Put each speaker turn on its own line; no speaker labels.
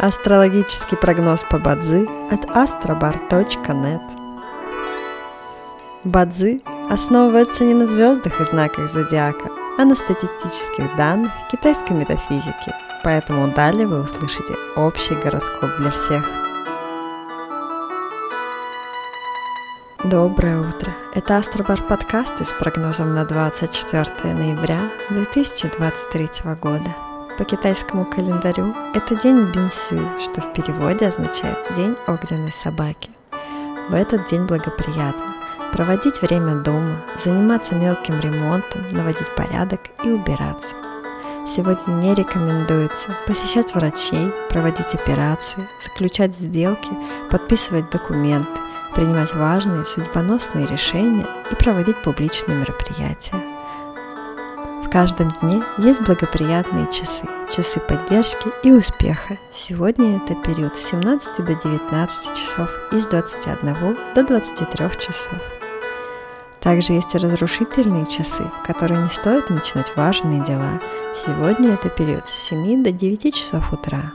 Астрологический прогноз по Бадзи от astrobar.net Бадзи основывается не на звездах и знаках зодиака, а на статистических данных китайской метафизики, поэтому далее вы услышите общий гороскоп для всех. Доброе утро! Это Астробар подкасты с прогнозом на 24 ноября 2023 года. По китайскому календарю это день Бинсюй, что в переводе означает «день огненной собаки». В этот день благоприятно проводить время дома, заниматься мелким ремонтом, наводить порядок и убираться. Сегодня не рекомендуется посещать врачей, проводить операции, заключать сделки, подписывать документы, принимать важные судьбоносные решения и проводить публичные мероприятия. В каждом дне есть благоприятные часы, часы поддержки и успеха. Сегодня это период с 17 до 19 часов и с 21 до 23 часов. Также есть разрушительные часы, в которые не стоит начинать важные дела. Сегодня это период с 7 до 9 часов утра.